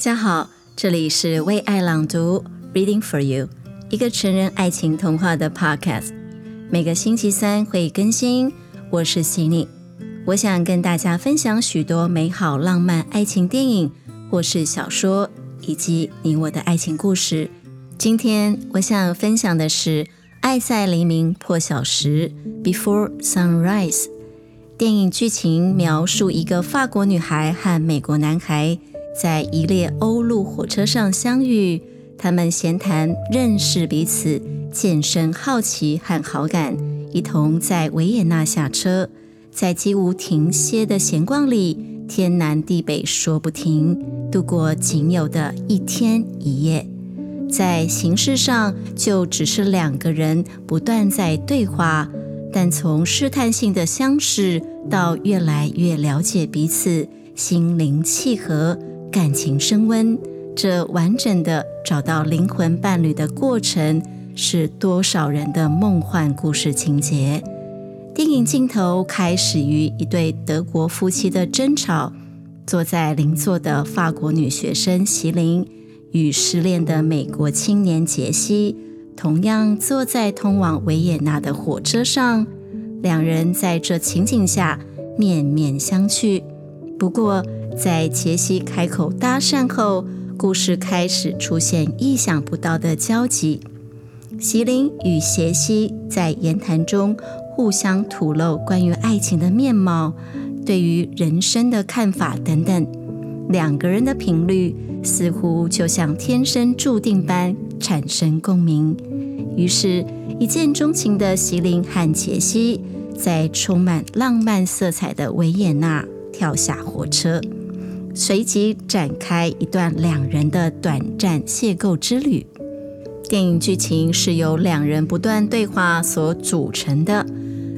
大家好，这里是为爱朗读 （Reading for You），一个成人爱情童话的 Podcast。每个星期三会更新。我是西尼，我想跟大家分享许多美好浪漫爱情电影或是小说，以及你我的爱情故事。今天我想分享的是《爱在黎明破晓时》（Before Sunrise）。电影剧情描述一个法国女孩和美国男孩。在一列欧陆火车上相遇，他们闲谈、认识彼此，渐生好奇和好感，一同在维也纳下车，在几无停歇的闲逛里，天南地北说不停，度过仅有的一天一夜。在形式上就只是两个人不断在对话，但从试探性的相识到越来越了解彼此，心灵契合。感情升温，这完整的找到灵魂伴侣的过程，是多少人的梦幻故事情节。电影镜头开始于一对德国夫妻的争吵，坐在邻座的法国女学生席琳与失恋的美国青年杰西，同样坐在通往维也纳的火车上，两人在这情景下面面相觑。不过，在杰西开口搭讪后，故事开始出现意想不到的交集。席琳与杰西在言谈中互相吐露关于爱情的面貌、对于人生的看法等等。两个人的频率似乎就像天生注定般产生共鸣。于是，一见钟情的席琳和杰西在充满浪漫色彩的维也纳跳下火车。随即展开一段两人的短暂邂逅之旅。电影剧情是由两人不断对话所组成的。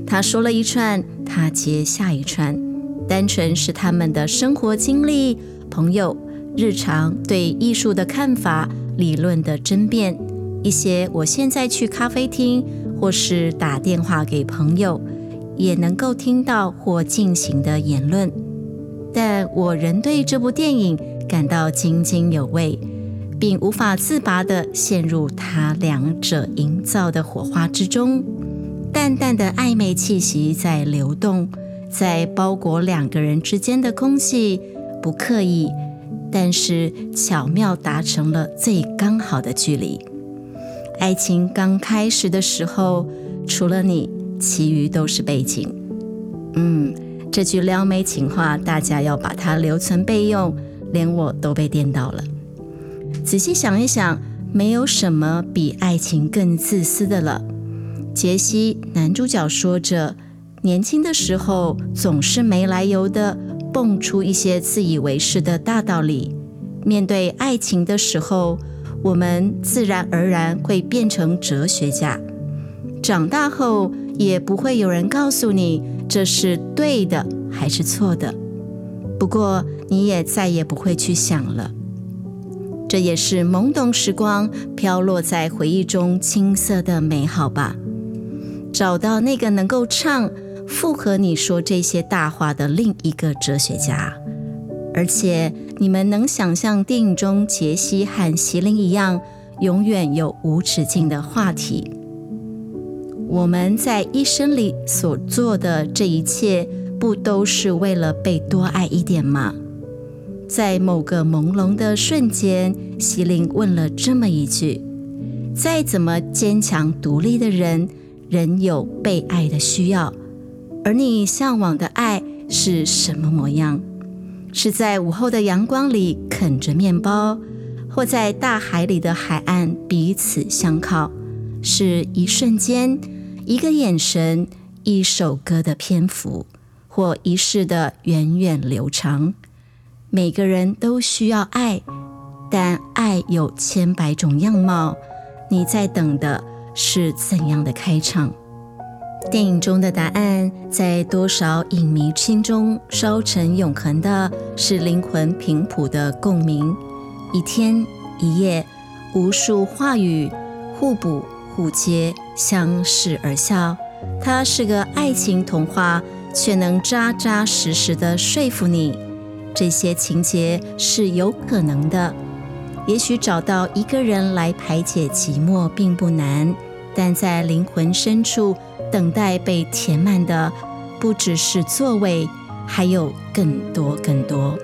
他说了一串，他接下一串，单纯是他们的生活经历、朋友、日常对艺术的看法、理论的争辩，一些我现在去咖啡厅或是打电话给朋友也能够听到或进行的言论。但我仍对这部电影感到津津有味，并无法自拔地陷入他两者营造的火花之中。淡淡的暧昧气息在流动，在包裹两个人之间的空气，不刻意，但是巧妙达成了最刚好的距离。爱情刚开始的时候，除了你，其余都是背景。嗯。这句撩妹情话，大家要把它留存备用，连我都被电到了。仔细想一想，没有什么比爱情更自私的了。杰西，男主角说着，年轻的时候总是没来由的蹦出一些自以为是的大道理。面对爱情的时候，我们自然而然会变成哲学家。长大后，也不会有人告诉你。这是对的还是错的？不过你也再也不会去想了。这也是懵懂时光飘落在回忆中青涩的美好吧。找到那个能够唱附和你说这些大话的另一个哲学家，而且你们能想象电影中杰西和席琳一样，永远有无止境的话题。我们在一生里所做的这一切，不都是为了被多爱一点吗？在某个朦胧的瞬间，席琳问了这么一句：“再怎么坚强独立的人，仍有被爱的需要。而你向往的爱是什么模样？是在午后的阳光里啃着面包，或在大海里的海岸彼此相靠？是一瞬间？”一个眼神，一首歌的篇幅，或一世的源远流长。每个人都需要爱，但爱有千百种样貌。你在等的是怎样的开场？电影中的答案，在多少影迷心中烧成永恒的，是灵魂频谱的共鸣。一天一夜，无数话语互补。互接，相视而笑。它是个爱情童话，却能扎扎实实地说服你：这些情节是有可能的。也许找到一个人来排解寂寞并不难，但在灵魂深处等待被填满的，不只是座位，还有更多更多。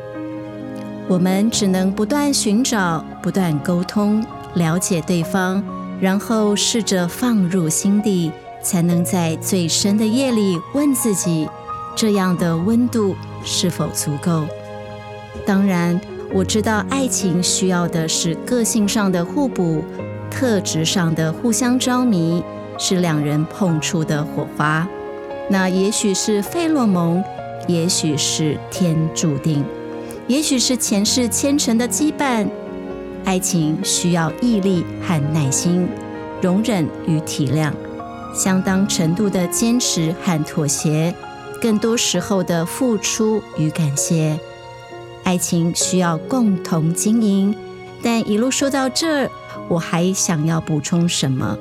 我们只能不断寻找，不断沟通，了解对方，然后试着放入心底，才能在最深的夜里问自己：这样的温度是否足够？当然，我知道爱情需要的是个性上的互补，特质上的互相着迷，是两人碰触的火花。那也许是费洛蒙，也许是天注定。也许是前世牵成的羁绊，爱情需要毅力和耐心，容忍与体谅，相当程度的坚持和妥协，更多时候的付出与感谢。爱情需要共同经营，但一路说到这儿，我还想要补充什么？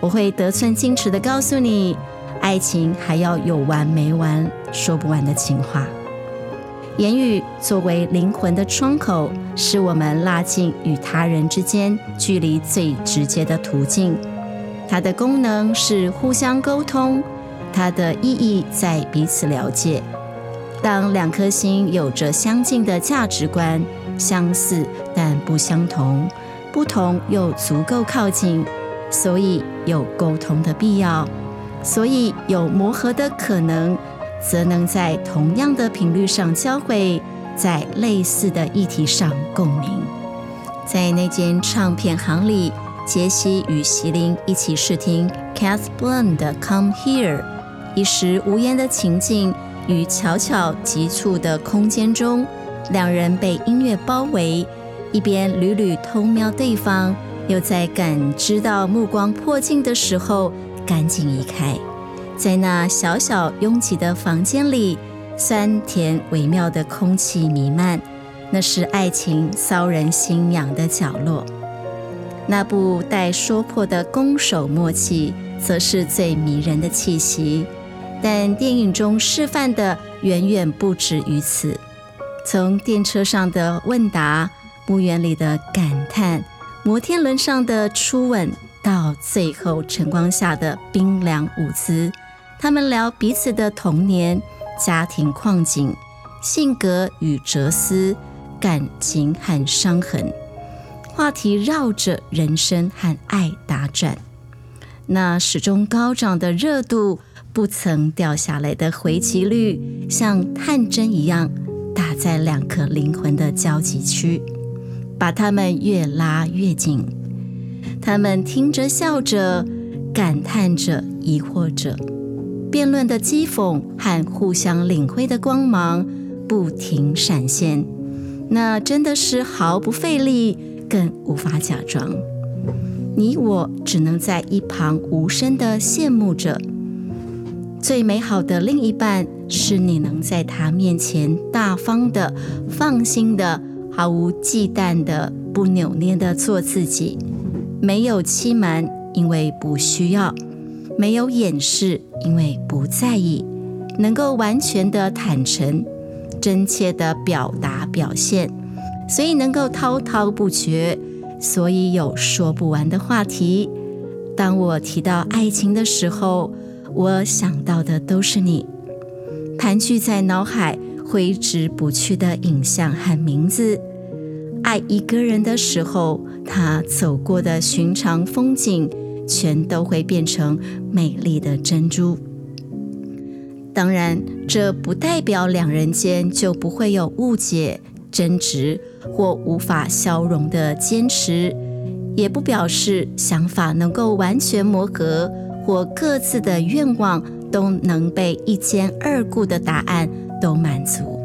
我会得寸进尺地告诉你，爱情还要有完没完、说不完的情话。言语作为灵魂的窗口，是我们拉近与他人之间距离最直接的途径。它的功能是互相沟通，它的意义在彼此了解。当两颗心有着相近的价值观，相似但不相同，不同又足够靠近，所以有沟通的必要，所以有磨合的可能。则能在同样的频率上交汇，在类似的议题上共鸣。在那间唱片行里，杰西与席琳一起试听 Kath Bloom 的《Come Here》，一时无言的情境与悄悄急促的空间中，两人被音乐包围，一边屡屡偷瞄对方，又在感知到目光迫近的时候，赶紧移开。在那小小拥挤的房间里，酸甜微妙的空气弥漫，那是爱情骚人心痒的角落。那部待说破的攻守默契，则是最迷人的气息。但电影中示范的远远不止于此。从电车上的问答，墓园里的感叹，摩天轮上的初吻，到最后晨光下的冰凉舞姿。他们聊彼此的童年、家庭况景、性格与哲思、感情和伤痕，话题绕着人生和爱打转。那始终高涨的热度、不曾掉下来的回击率，像探针一样打在两颗灵魂的交集区，把他们越拉越紧。他们听着、笑着、感叹着、疑惑着。辩论的讥讽和互相领会的光芒不停闪现，那真的是毫不费力，更无法假装。你我只能在一旁无声的羡慕着。最美好的另一半是你能在他面前大方的、放心的、毫无忌惮的、不扭捏的做自己，没有欺瞒，因为不需要。没有掩饰，因为不在意，能够完全的坦诚、真切的表达表现，所以能够滔滔不绝，所以有说不完的话题。当我提到爱情的时候，我想到的都是你，盘踞在脑海挥之不去的影像和名字。爱一个人的时候，他走过的寻常风景。全都会变成美丽的珍珠。当然，这不代表两人间就不会有误解、争执或无法消融的坚持，也不表示想法能够完全磨合，或各自的愿望都能被一兼二顾的答案都满足。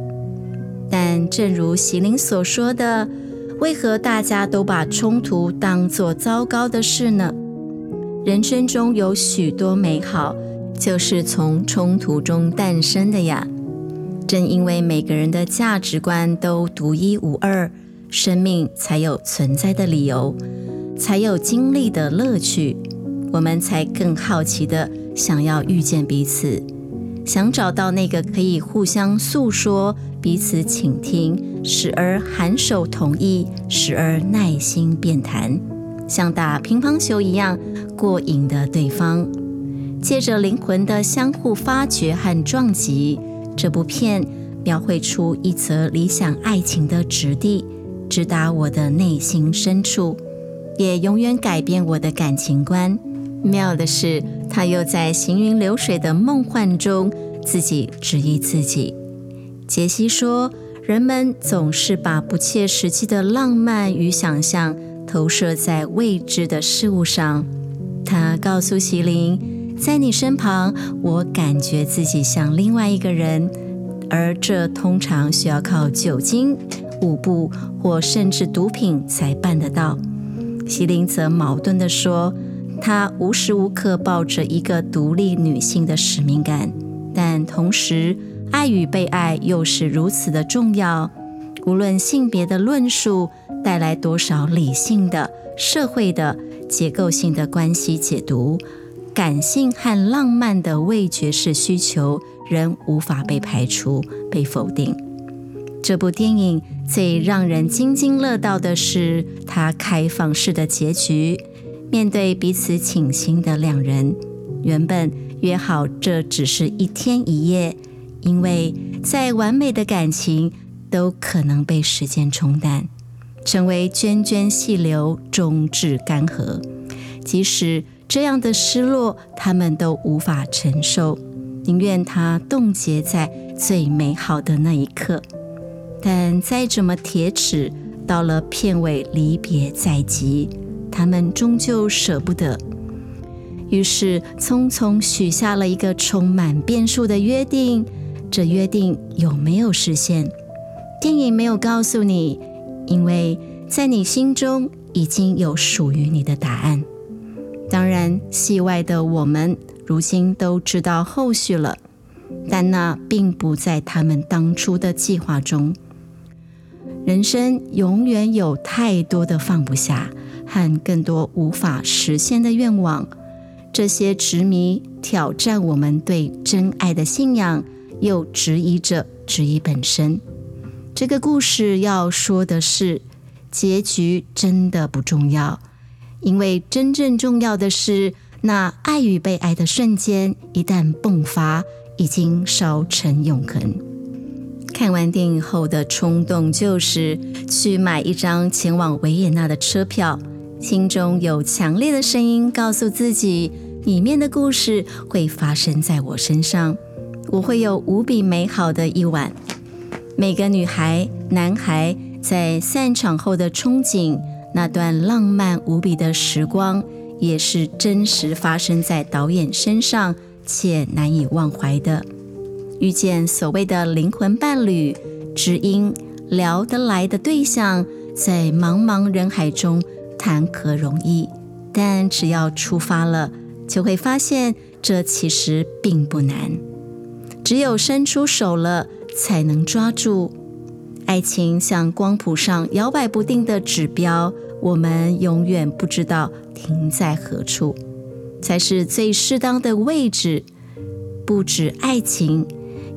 但正如席琳所说的，为何大家都把冲突当作糟糕的事呢？人生中有许多美好，就是从冲突中诞生的呀。正因为每个人的价值观都独一无二，生命才有存在的理由，才有经历的乐趣，我们才更好奇地想要遇见彼此，想找到那个可以互相诉说彼此倾听，时而含首同意，时而耐心辩谈，像打乒乓球一样过瘾的对方。借着灵魂的相互发掘和撞击，这部片描绘出一则理想爱情的质地，直达我的内心深处，也永远改变我的感情观。妙的是，他又在行云流水的梦幻中自己质疑自己。杰西说：“人们总是把不切实际的浪漫与想象投射在未知的事物上。”他告诉席琳：“在你身旁，我感觉自己像另外一个人，而这通常需要靠酒精、舞步或甚至毒品才办得到。”席琳则矛盾地说。她无时无刻抱着一个独立女性的使命感，但同时，爱与被爱又是如此的重要。无论性别的论述带来多少理性的、社会的、结构性的关系解读，感性和浪漫的味觉式需求仍无法被排除、被否定。这部电影最让人津津乐道的是它开放式的结局。面对彼此倾心的两人，原本约好这只是一天一夜，因为再完美的感情都可能被时间冲淡，成为涓涓细流，终至干涸。即使这样的失落，他们都无法承受，宁愿它冻结在最美好的那一刻。但再怎么铁齿，到了片尾，离别在即。他们终究舍不得，于是匆匆许下了一个充满变数的约定。这约定有没有实现？电影没有告诉你，因为在你心中已经有属于你的答案。当然，戏外的我们如今都知道后续了，但那并不在他们当初的计划中。人生永远有太多的放不下。和更多无法实现的愿望，这些执迷挑战我们对真爱的信仰，又质疑着质疑本身。这个故事要说的是，结局真的不重要，因为真正重要的是那爱与被爱的瞬间，一旦迸发，已经烧成永恒。看完电影后的冲动就是去买一张前往维也纳的车票。心中有强烈的声音告诉自己，里面的故事会发生在我身上，我会有无比美好的一晚。每个女孩、男孩在散场后的憧憬，那段浪漫无比的时光，也是真实发生在导演身上且难以忘怀的。遇见所谓的灵魂伴侣、知音、聊得来的对象，在茫茫人海中。谈何容易？但只要出发了，就会发现这其实并不难。只有伸出手了，才能抓住。爱情像光谱上摇摆不定的指标，我们永远不知道停在何处，才是最适当的位置。不止爱情、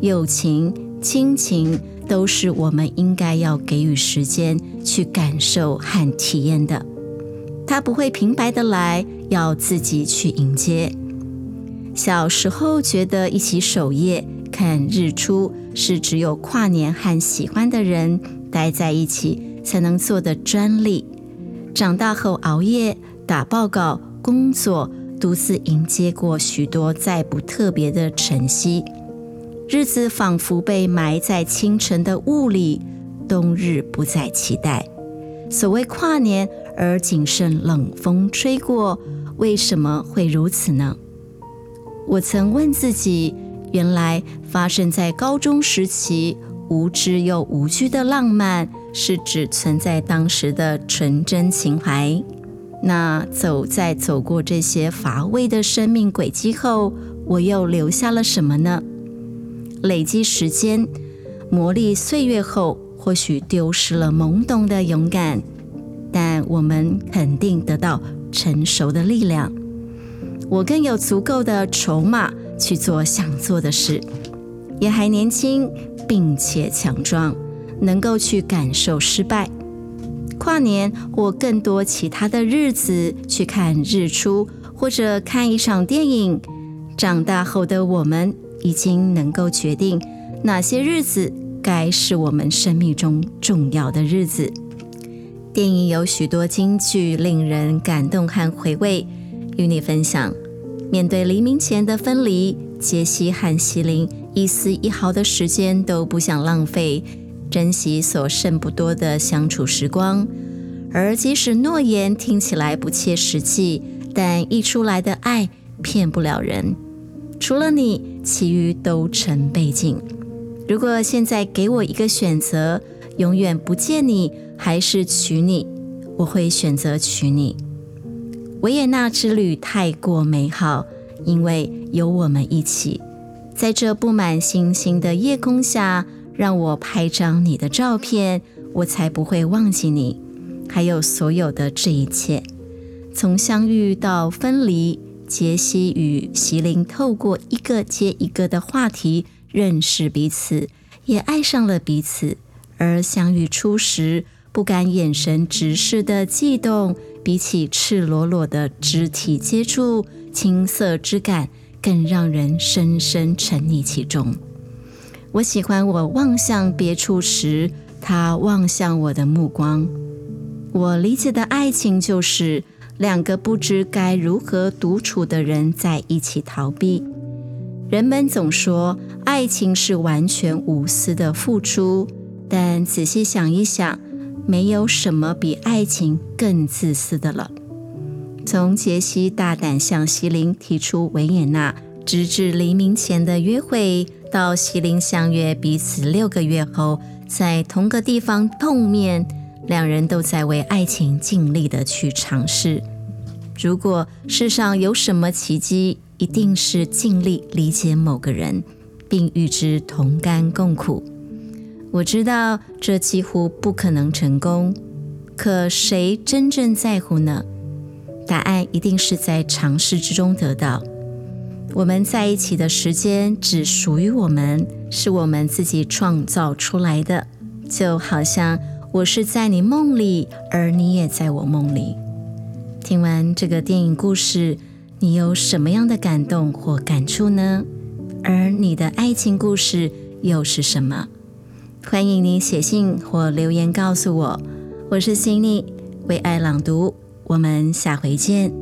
友情、亲情，都是我们应该要给予时间去感受和体验的。他不会平白的来，要自己去迎接。小时候觉得一起守夜看日出是只有跨年和喜欢的人待在一起才能做的专利。长大后熬夜打报告、工作，独自迎接过许多再不特别的晨曦。日子仿佛被埋在清晨的雾里，冬日不再期待。所谓跨年。而仅剩冷风吹过，为什么会如此呢？我曾问自己，原来发生在高中时期无知又无惧的浪漫，是指存在当时的纯真情怀。那走在走过这些乏味的生命轨迹后，我又留下了什么呢？累积时间，磨砺岁月后，或许丢失了懵懂的勇敢。但我们肯定得到成熟的力量。我更有足够的筹码去做想做的事。也还年轻，并且强壮，能够去感受失败。跨年或更多其他的日子去看日出，或者看一场电影。长大后的我们已经能够决定哪些日子该是我们生命中重要的日子。电影有许多金句，令人感动和回味，与你分享。面对黎明前的分离，杰西和希林一丝一毫的时间都不想浪费，珍惜所剩不多的相处时光。而即使诺言听起来不切实际，但溢出来的爱骗不了人。除了你，其余都成背景。如果现在给我一个选择，永远不见你，还是娶你，我会选择娶你。维也纳之旅太过美好，因为有我们一起，在这布满星星的夜空下，让我拍张你的照片，我才不会忘记你。还有所有的这一切，从相遇到分离，杰西与席琳透过一个接一个的话题认识彼此，也爱上了彼此。而相遇初时，不敢眼神直视的悸动，比起赤裸裸的肢体接触，青涩之感更让人深深沉溺其中。我喜欢我望向别处时，他望向我的目光。我理解的爱情，就是两个不知该如何独处的人在一起逃避。人们总说爱情是完全无私的付出，但仔细想一想。没有什么比爱情更自私的了。从杰西大胆向席琳提出维也纳直至黎明前的约会，到席琳相约彼此六个月后在同个地方碰面，两人都在为爱情尽力的去尝试。如果世上有什么奇迹，一定是尽力理解某个人，并与之同甘共苦。我知道这几乎不可能成功，可谁真正在乎呢？答案一定是在尝试之中得到。我们在一起的时间只属于我们，是我们自己创造出来的，就好像我是在你梦里，而你也在我梦里。听完这个电影故事，你有什么样的感动或感触呢？而你的爱情故事又是什么？欢迎您写信或留言告诉我，我是心妮为爱朗读，我们下回见。